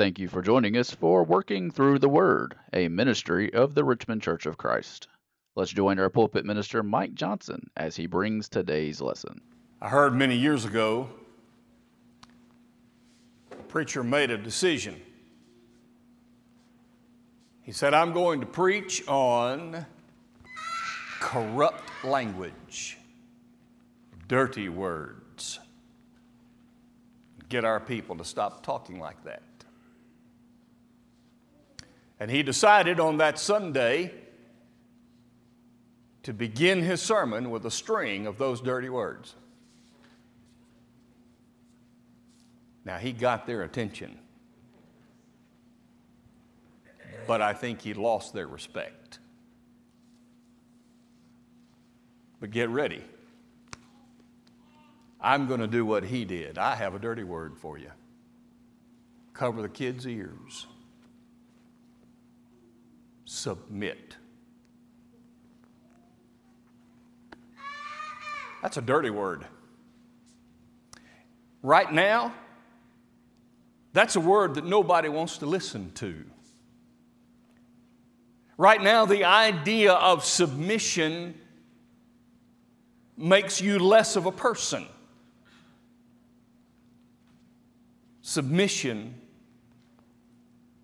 Thank you for joining us for Working Through the Word, a ministry of the Richmond Church of Christ. Let's join our pulpit minister, Mike Johnson, as he brings today's lesson. I heard many years ago a preacher made a decision. He said, I'm going to preach on corrupt language, dirty words. Get our people to stop talking like that. And he decided on that Sunday to begin his sermon with a string of those dirty words. Now, he got their attention, but I think he lost their respect. But get ready. I'm going to do what he did. I have a dirty word for you. Cover the kids' ears. Submit. That's a dirty word. Right now, that's a word that nobody wants to listen to. Right now, the idea of submission makes you less of a person. Submission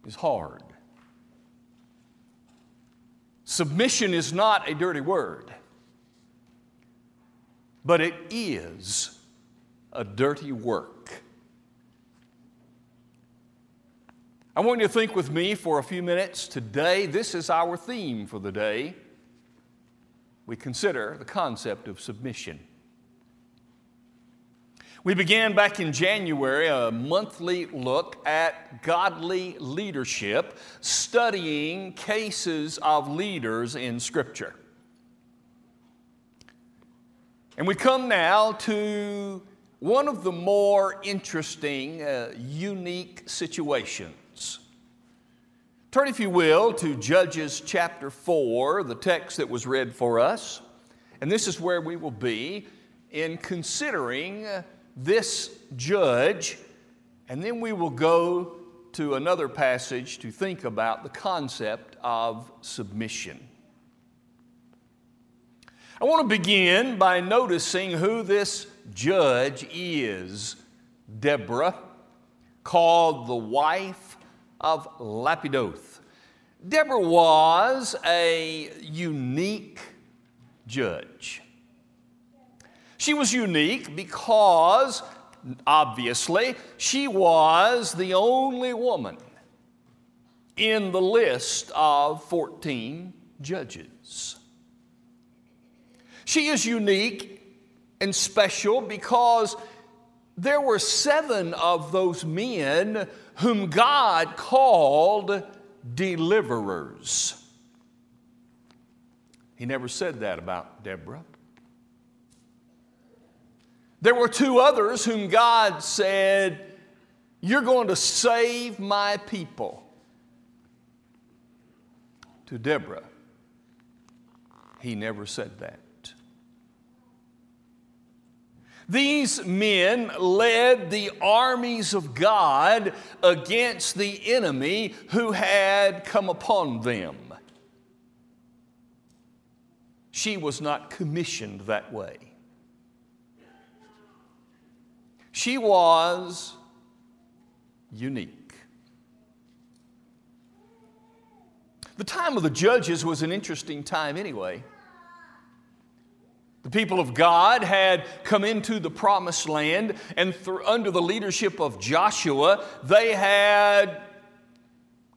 is hard. Submission is not a dirty word, but it is a dirty work. I want you to think with me for a few minutes today. This is our theme for the day. We consider the concept of submission. We began back in January a monthly look at godly leadership, studying cases of leaders in Scripture. And we come now to one of the more interesting, uh, unique situations. Turn, if you will, to Judges chapter 4, the text that was read for us. And this is where we will be in considering this judge, and then we will go to another passage to think about the concept of submission. I want to begin by noticing who this judge is Deborah, called the wife of Lapidoth. Deborah was a unique judge. She was unique because, obviously, she was the only woman in the list of 14 judges. She is unique and special because there were seven of those men whom God called deliverers. He never said that about Deborah. There were two others whom God said, You're going to save my people. To Deborah, he never said that. These men led the armies of God against the enemy who had come upon them. She was not commissioned that way. She was unique. The time of the judges was an interesting time anyway. The people of God had come into the promised land, and through, under the leadership of Joshua, they had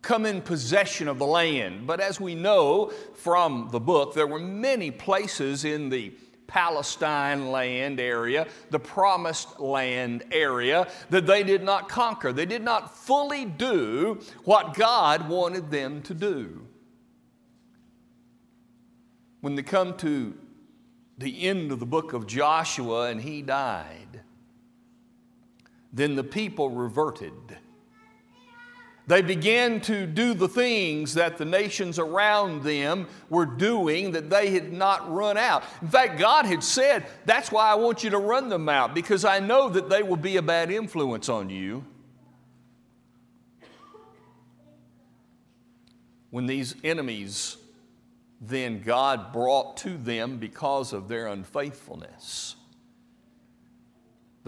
come in possession of the land. But as we know from the book, there were many places in the Palestine land area, the promised land area that they did not conquer. They did not fully do what God wanted them to do. When they come to the end of the book of Joshua and he died, then the people reverted they began to do the things that the nations around them were doing that they had not run out. In fact, God had said, That's why I want you to run them out, because I know that they will be a bad influence on you. when these enemies then God brought to them because of their unfaithfulness.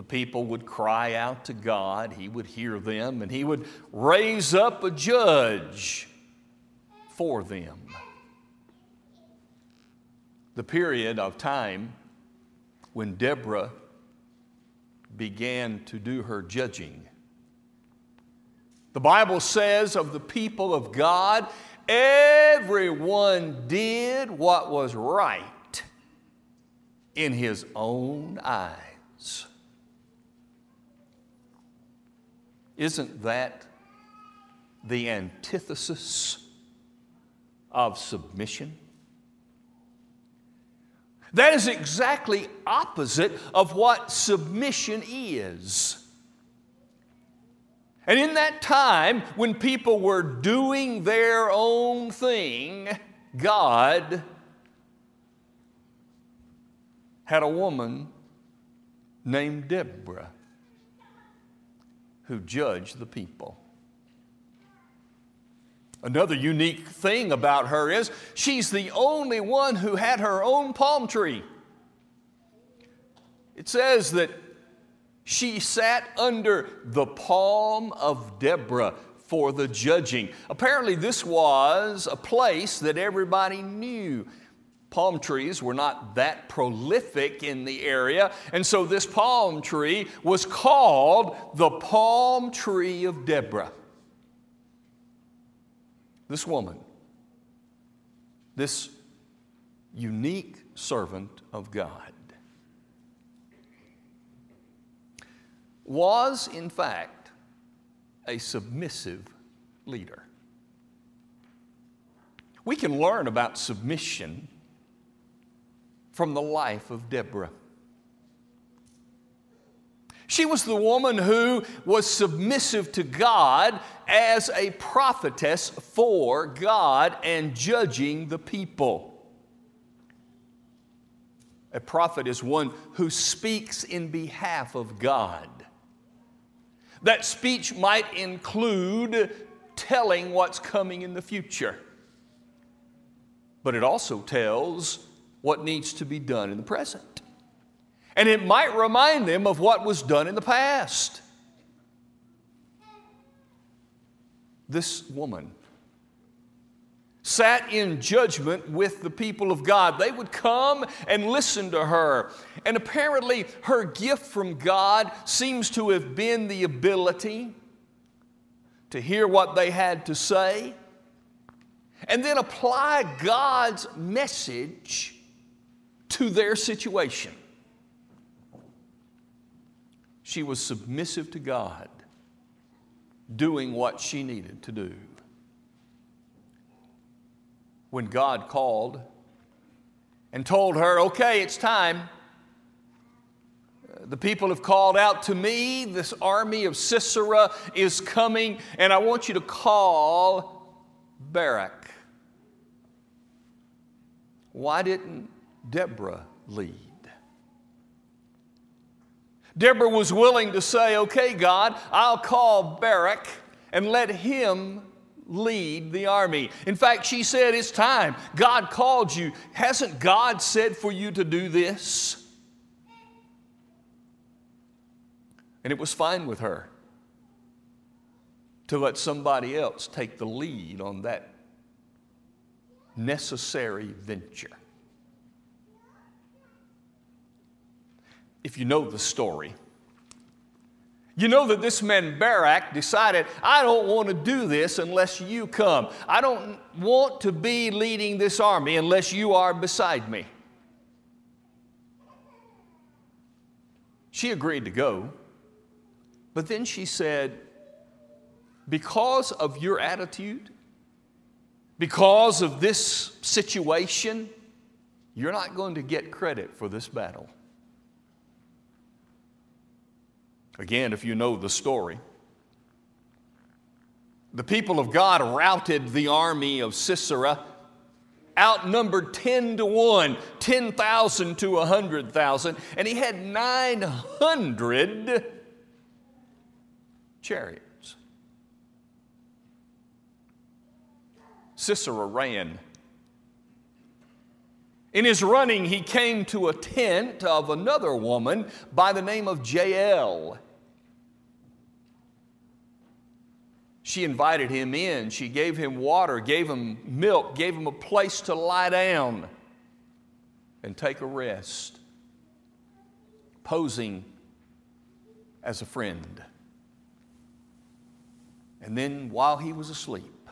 The people would cry out to God, He would hear them, and He would raise up a judge for them. The period of time when Deborah began to do her judging. The Bible says of the people of God, everyone did what was right in his own eyes. Isn't that the antithesis of submission? That is exactly opposite of what submission is. And in that time, when people were doing their own thing, God had a woman named Deborah who judged the people. Another unique thing about her is she's the only one who had her own palm tree. It says that she sat under the palm of Deborah for the judging. Apparently, this was a place that everybody knew. Palm trees were not that prolific in the area, and so this palm tree was called the palm tree of Deborah this woman, this unique servant of God, was in fact a submissive leader. We can learn about submission from the life of Deborah. She was the woman who was submissive to God as a prophetess for God and judging the people. A prophet is one who speaks in behalf of God. That speech might include telling what's coming in the future, but it also tells what needs to be done in the present. And it might remind them of what was done in the past. This woman sat in judgment with the people of God. They would come and listen to her. And apparently, her gift from God seems to have been the ability to hear what they had to say and then apply God's message to their situation. She was submissive to God, doing what she needed to do. When God called and told her, okay, it's time. The people have called out to me. This army of Sisera is coming, and I want you to call Barak. Why didn't Deborah lead? Deborah was willing to say, Okay, God, I'll call Barak and let him lead the army. In fact, she said, It's time. God called you. Hasn't God said for you to do this? And it was fine with her to let somebody else take the lead on that necessary venture. If you know the story. You know that this man Barak decided, I don't want to do this unless you come. I don't want to be leading this army unless you are beside me. She agreed to go, but then she said, Because of your attitude, because of this situation, you're not going to get credit for this battle. Again, if you know the story, the people of God routed the army of Sisera, outnumbered 10 to 1, 10,000 to 100,000, and he had 900 chariots. Sisera ran. In his running, he came to a tent of another woman by the name of Jael. She invited him in. She gave him water, gave him milk, gave him a place to lie down and take a rest, posing as a friend. And then, while he was asleep,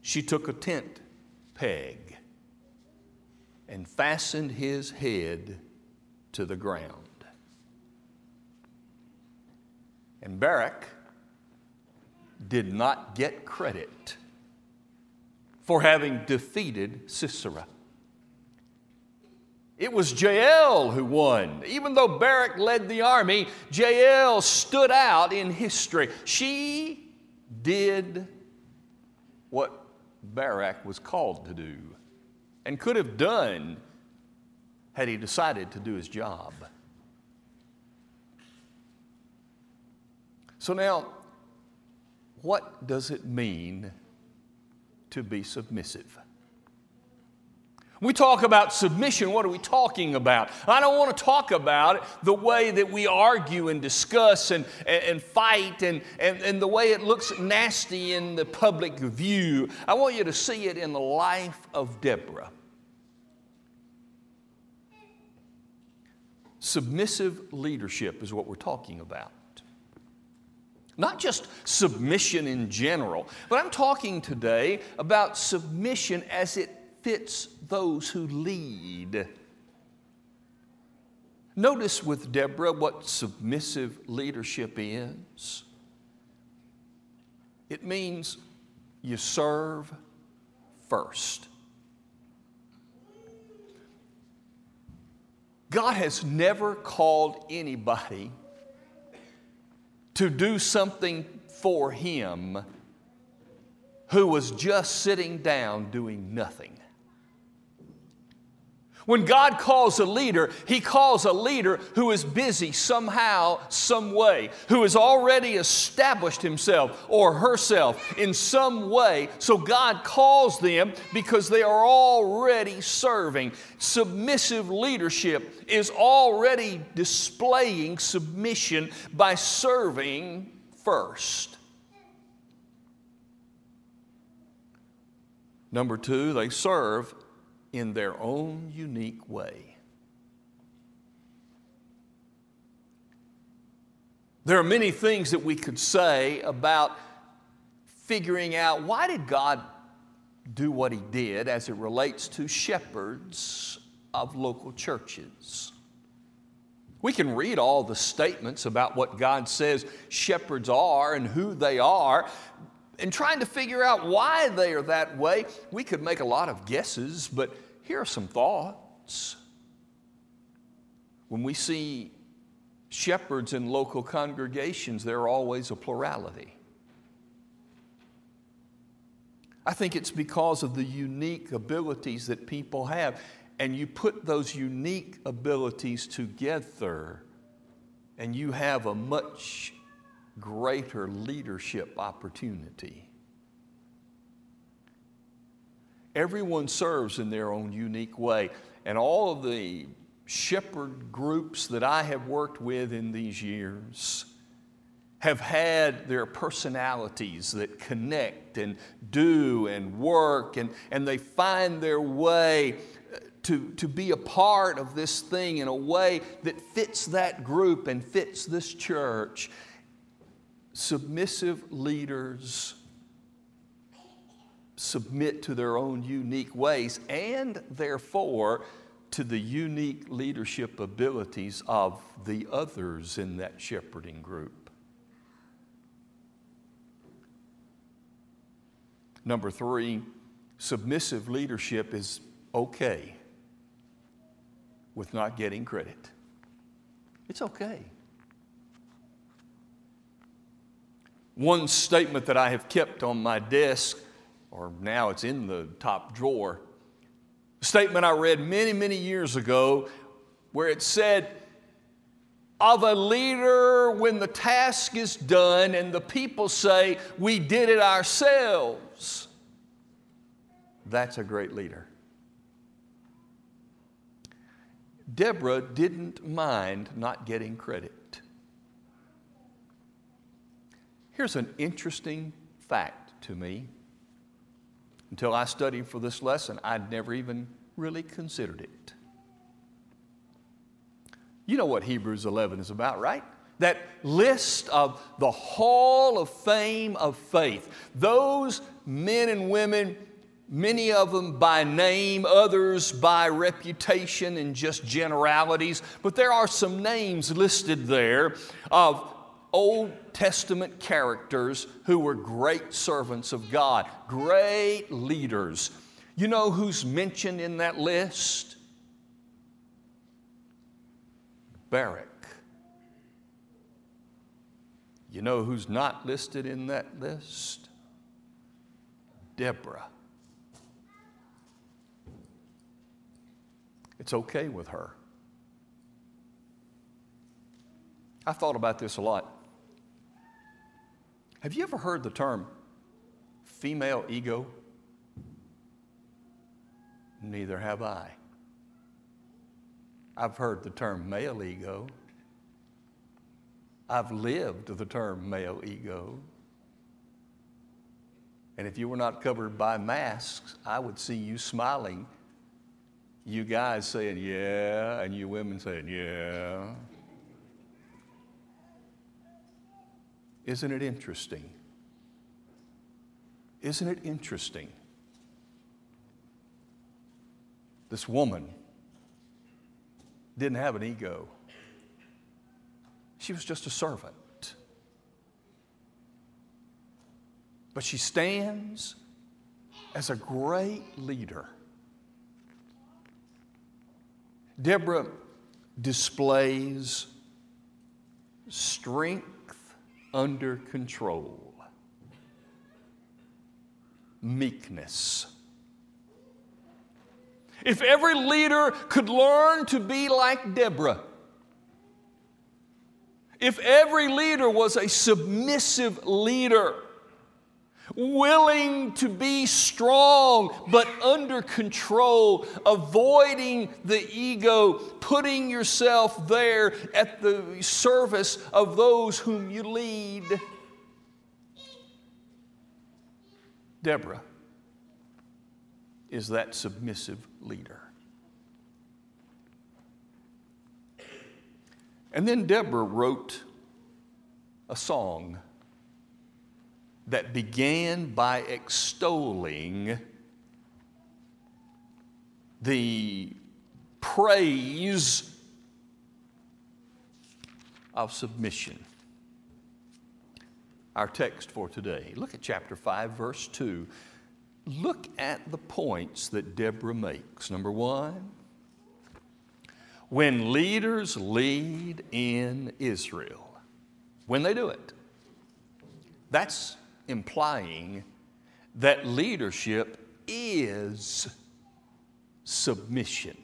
she took a tent peg and fastened his head to the ground. And Barak did not get credit for having defeated Sisera. It was Jael who won. Even though Barak led the army, Jael stood out in history. She did what Barak was called to do and could have done had he decided to do his job. So now, what does it mean to be submissive? we talk about submission, what are we talking about? I don't want to talk about the way that we argue and discuss and, and, and fight and, and, and the way it looks nasty in the public view. I want you to see it in the life of Deborah. Submissive leadership is what we're talking about. Not just submission in general, but I'm talking today about submission as it fits those who lead. Notice with Deborah what submissive leadership is. It means you serve first. God has never called anybody to do something for Him who was just sitting down doing nothing. When God calls a leader, He calls a leader who is busy somehow, some way, who has already established himself or herself in some way. So God calls them because they are already serving. Submissive leadership is already displaying submission by serving first. Number two, they serve in their own unique way. There are many things that we could say about figuring out why did God do what he did as it relates to shepherds of local churches. We can read all the statements about what God says shepherds are and who they are, and trying to figure out why they are that way, we could make a lot of guesses, but here are some thoughts. When we see shepherds in local congregations, there are always a plurality. I think it's because of the unique abilities that people have. And you put those unique abilities together, and you have a much greater leadership opportunity. Everyone serves in their own unique way. And all of the shepherd groups that I have worked with in these years have had their personalities that connect and do and work, and, and they find their way uh, to, to be a part of this thing in a way that fits that group and fits this church submissive leaders submit to their own unique ways and therefore to the unique leadership abilities of the others in that shepherding group. Number three, submissive leadership is okay with not getting credit. It's okay. One statement that I have kept on my desk, or now it's in the top drawer, a statement I read many, many years ago where it said, of a leader when the task is done and the people say, We did it ourselves. That's a great leader. Deborah didn't mind not getting credit. Here's an interesting fact to me. Until I studied for this lesson, I'd never even really considered it. You know what Hebrews 11 is about, right? That list of the hall of fame of faith. Those men and women, many of them by name, others by reputation and just generalities, but there are some names listed there of Old Testament characters who were great servants of God, great leaders. You know who's mentioned in that list? Barak. You know who's not listed in that list? Deborah. It's okay with her. I thought about this a lot. Have you ever heard the term female ego? Neither have I. I've heard the term male ego. I've lived the term male ego. And if you were not covered by masks, I would see you smiling. You guys saying, yeah, and you women saying, yeah. Isn't it interesting? Isn't it interesting? This woman didn't have an ego, she was just a servant. But she stands as a great leader. Deborah displays strength under control, meekness. If every leader could learn to be like Deborah, if every leader was a submissive leader, willing to be strong but under control, avoiding the ego, putting yourself there at the service of those whom you lead. Deborah is that submissive leader. And then Deborah wrote a song that began by extolling the praise of submission. Our text for today, look at chapter 5, verse 2. Look at the points that Deborah makes. Number one, when leaders lead in Israel, when they do it, that's implying that leadership is submission.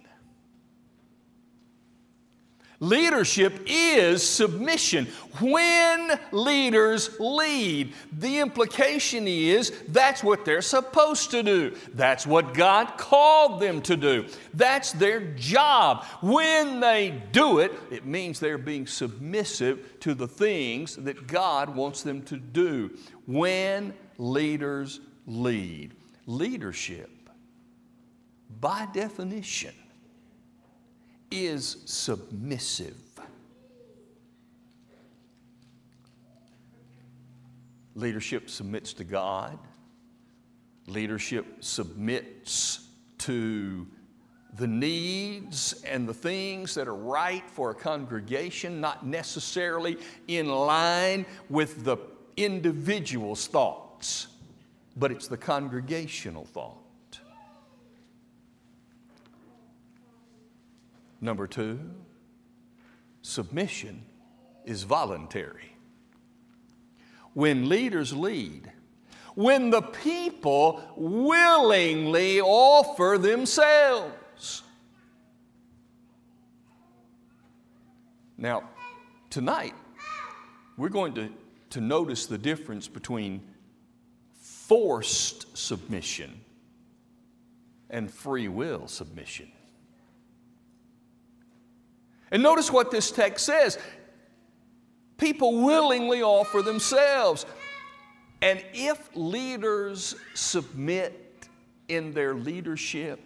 Leadership is submission. When leaders lead, the implication is that's what they're supposed to do. That's what God called them to do. That's their job. When they do it, it means they're being submissive to the things that God wants them to do. When leaders lead, leadership, by definition, is submissive. Leadership submits to God. Leadership submits to the needs and the things that are right for a congregation, not necessarily in line with the individual's thoughts, but it's the congregational thought. Number two, submission is voluntary. When leaders lead, when the people willingly offer themselves. Now, tonight, we're going to, to notice the difference between forced submission and free will submission. And notice what this text says people willingly offer themselves. And if leaders submit in their leadership,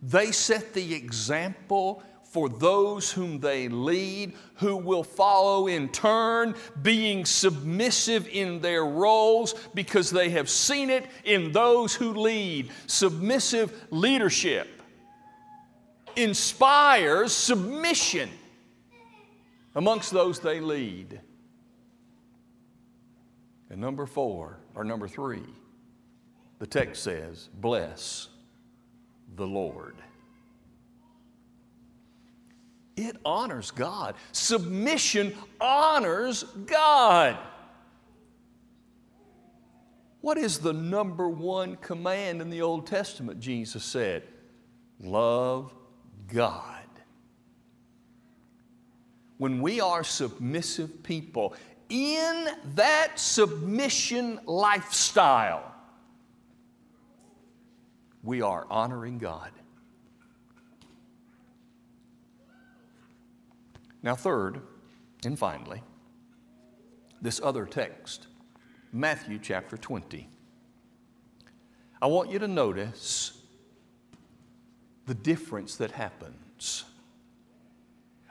they set the example for those whom they lead, who will follow in turn, being submissive in their roles because they have seen it in those who lead. Submissive leadership inspires submission amongst those they lead. And number four, or number three, the text says, Bless the Lord. It honors God. Submission honors God. What is the number one command in the Old Testament? Jesus said, Love God. When we are submissive people, in that submission lifestyle, we are honoring God. Now, third, and finally, this other text, Matthew chapter 20. I want you to notice the difference that happens.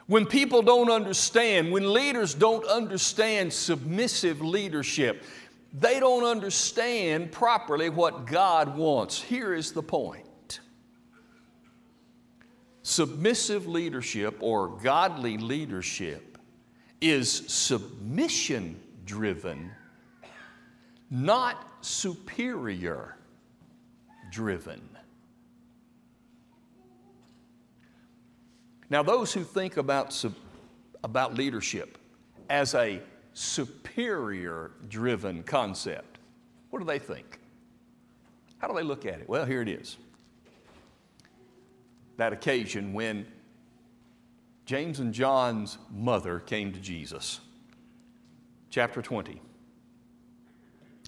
When people don't understand, when leaders don't understand submissive leadership, they don't understand properly what God wants. Here is the point submissive leadership or godly leadership is submission driven, not superior driven. Now, those who think about, about leadership as a superior driven concept, what do they think? How do they look at it? Well, here it is. That occasion when James and John's mother came to Jesus. Chapter 20.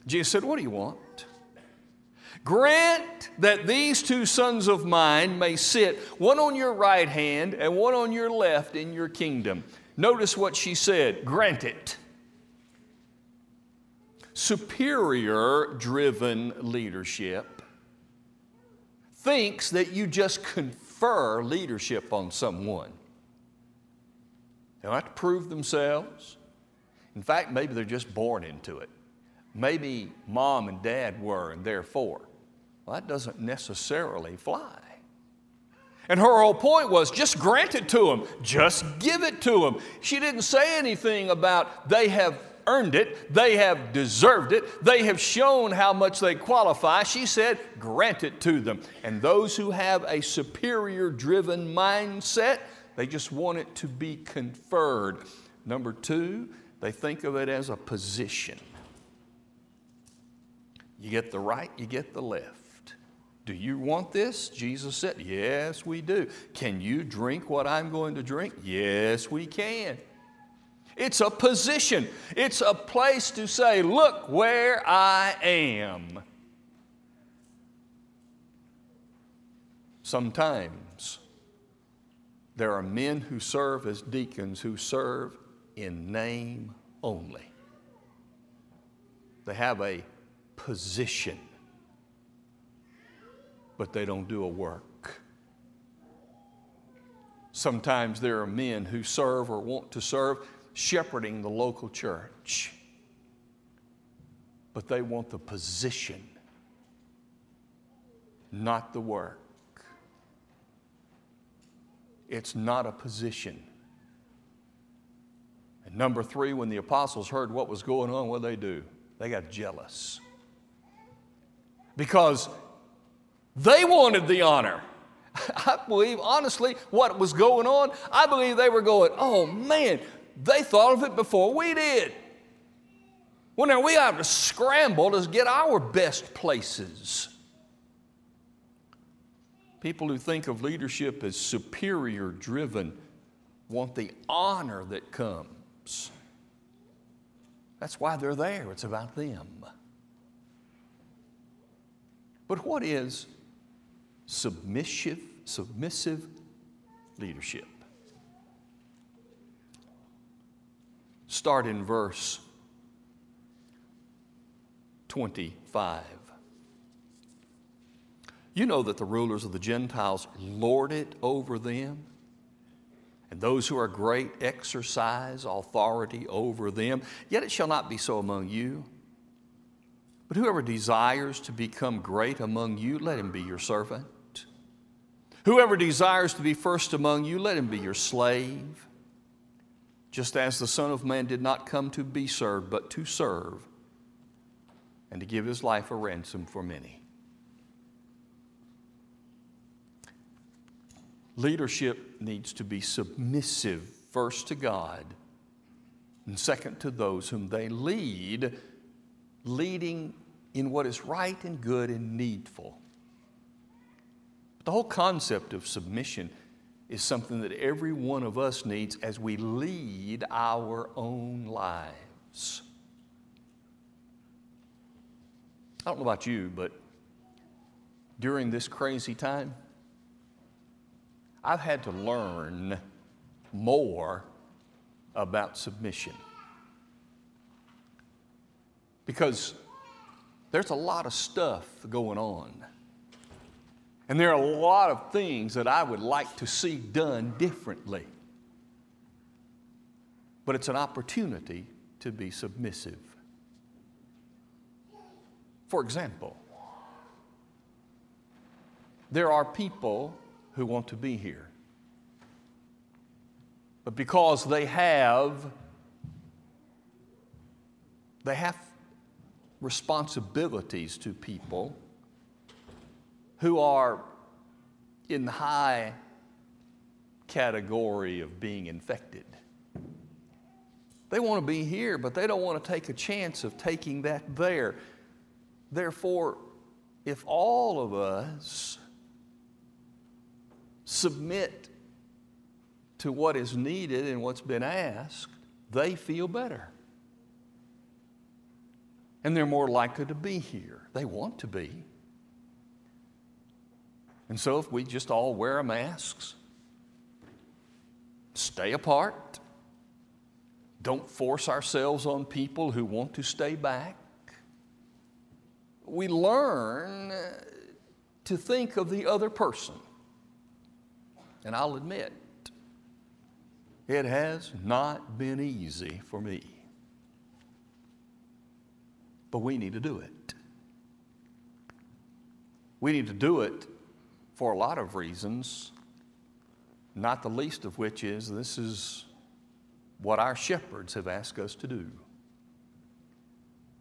Jesus said, What do you want? Grant that these two sons of mine may sit, one on your right hand and one on your left in your kingdom. Notice what she said grant it. Superior driven leadership thinks that you just confer leadership on someone. They don't have to prove themselves. In fact, maybe they're just born into it. Maybe mom and dad were, and therefore. Well, that doesn't necessarily fly. And her whole point was just grant it to them, just give it to them. She didn't say anything about they have earned it, they have deserved it, they have shown how much they qualify. She said, grant it to them. And those who have a superior driven mindset, they just want it to be conferred. Number two, they think of it as a position. You get the right, you get the left. Do you want this? Jesus said, Yes, we do. Can you drink what I'm going to drink? Yes, we can. It's a position, it's a place to say, Look where I am. Sometimes there are men who serve as deacons who serve in name only. They have a position but they don't do a work. Sometimes there are men who serve or want to serve shepherding the local church, but they want the position, not the work. It's not a position. And number three, when the apostles heard what was going on, what did they do? They got jealous. Because they wanted the honor. I believe, honestly, what was going on, I believe they were going, oh man, they thought of it before we did. Well, now we have to scramble to get our best places. People who think of leadership as superior driven want the honor that comes. That's why they're there. It's about them. But what is submissive, submissive leadership? Start in verse 25. You know that the rulers of the Gentiles lord it over them, and those who are great exercise authority over them. Yet it shall not be so among you. But whoever desires to become great among you, let him be your servant. Whoever desires to be first among you, let him be your slave. Just as the Son of Man did not come to be served, but to serve, and to give his life a ransom for many. Leadership needs to be submissive, first to God, and second to those whom they lead, leading in what is right and good and needful. But The whole concept of submission is something that every one of us needs as we lead our own lives. I don't know about you, but during this crazy time, I've had to learn more about submission. Because there's a lot of stuff going on. And there are a lot of things that I would like to see done differently. But it's an opportunity to be submissive. For example, there are people who want to be here. But because they have they have responsibilities to people who are in the high category of being infected. They want to be here, but they don't want to take a chance of taking that there. Therefore, if all of us submit to what is needed and what's been asked, they feel better. And they're more likely to be here. They want to be. And so, if we just all wear masks, stay apart, don't force ourselves on people who want to stay back, we learn uh, to think of the other person and I'll admit, it has not been easy for me. But we need to do it. We need to do it for a lot of reasons, not the least of which is this is what our shepherds have asked us to do.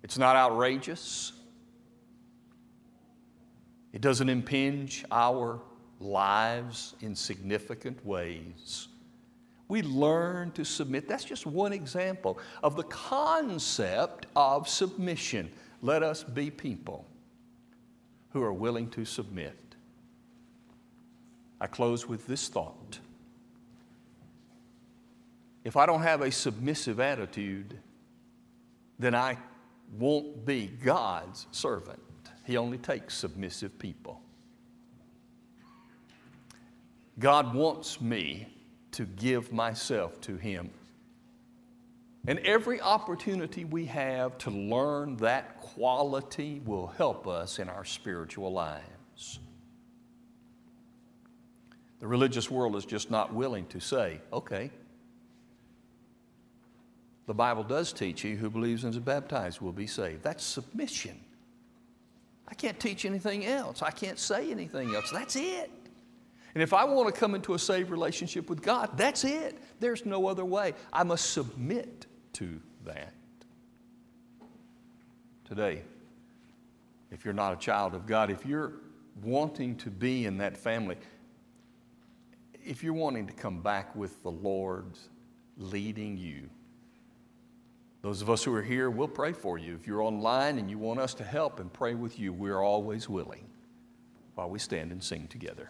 It's not outrageous. It doesn't impinge our lives in significant ways. We learn to submit. That's just one example of the concept of submission. Let us be people who are willing to submit. I close with this thought. If I don't have a submissive attitude, then I won't be God's servant. He only takes submissive people. God wants me to give myself to Him. And every opportunity we have to learn that quality will help us in our spiritual lives. The religious world is just not willing to say, okay, the Bible does teach you who believes and is baptized will be saved. That's submission. I can't teach anything else. I can't say anything else. That's it. And if I want to come into a saved relationship with God, that's it. There's no other way. I must submit to that. Today, if you're not a child of God, if you're wanting to be in that family, if you're wanting to come back with the Lord leading you, those of us who are here, we'll pray for you. If you're online and you want us to help and pray with you, we're always willing while we stand and sing together.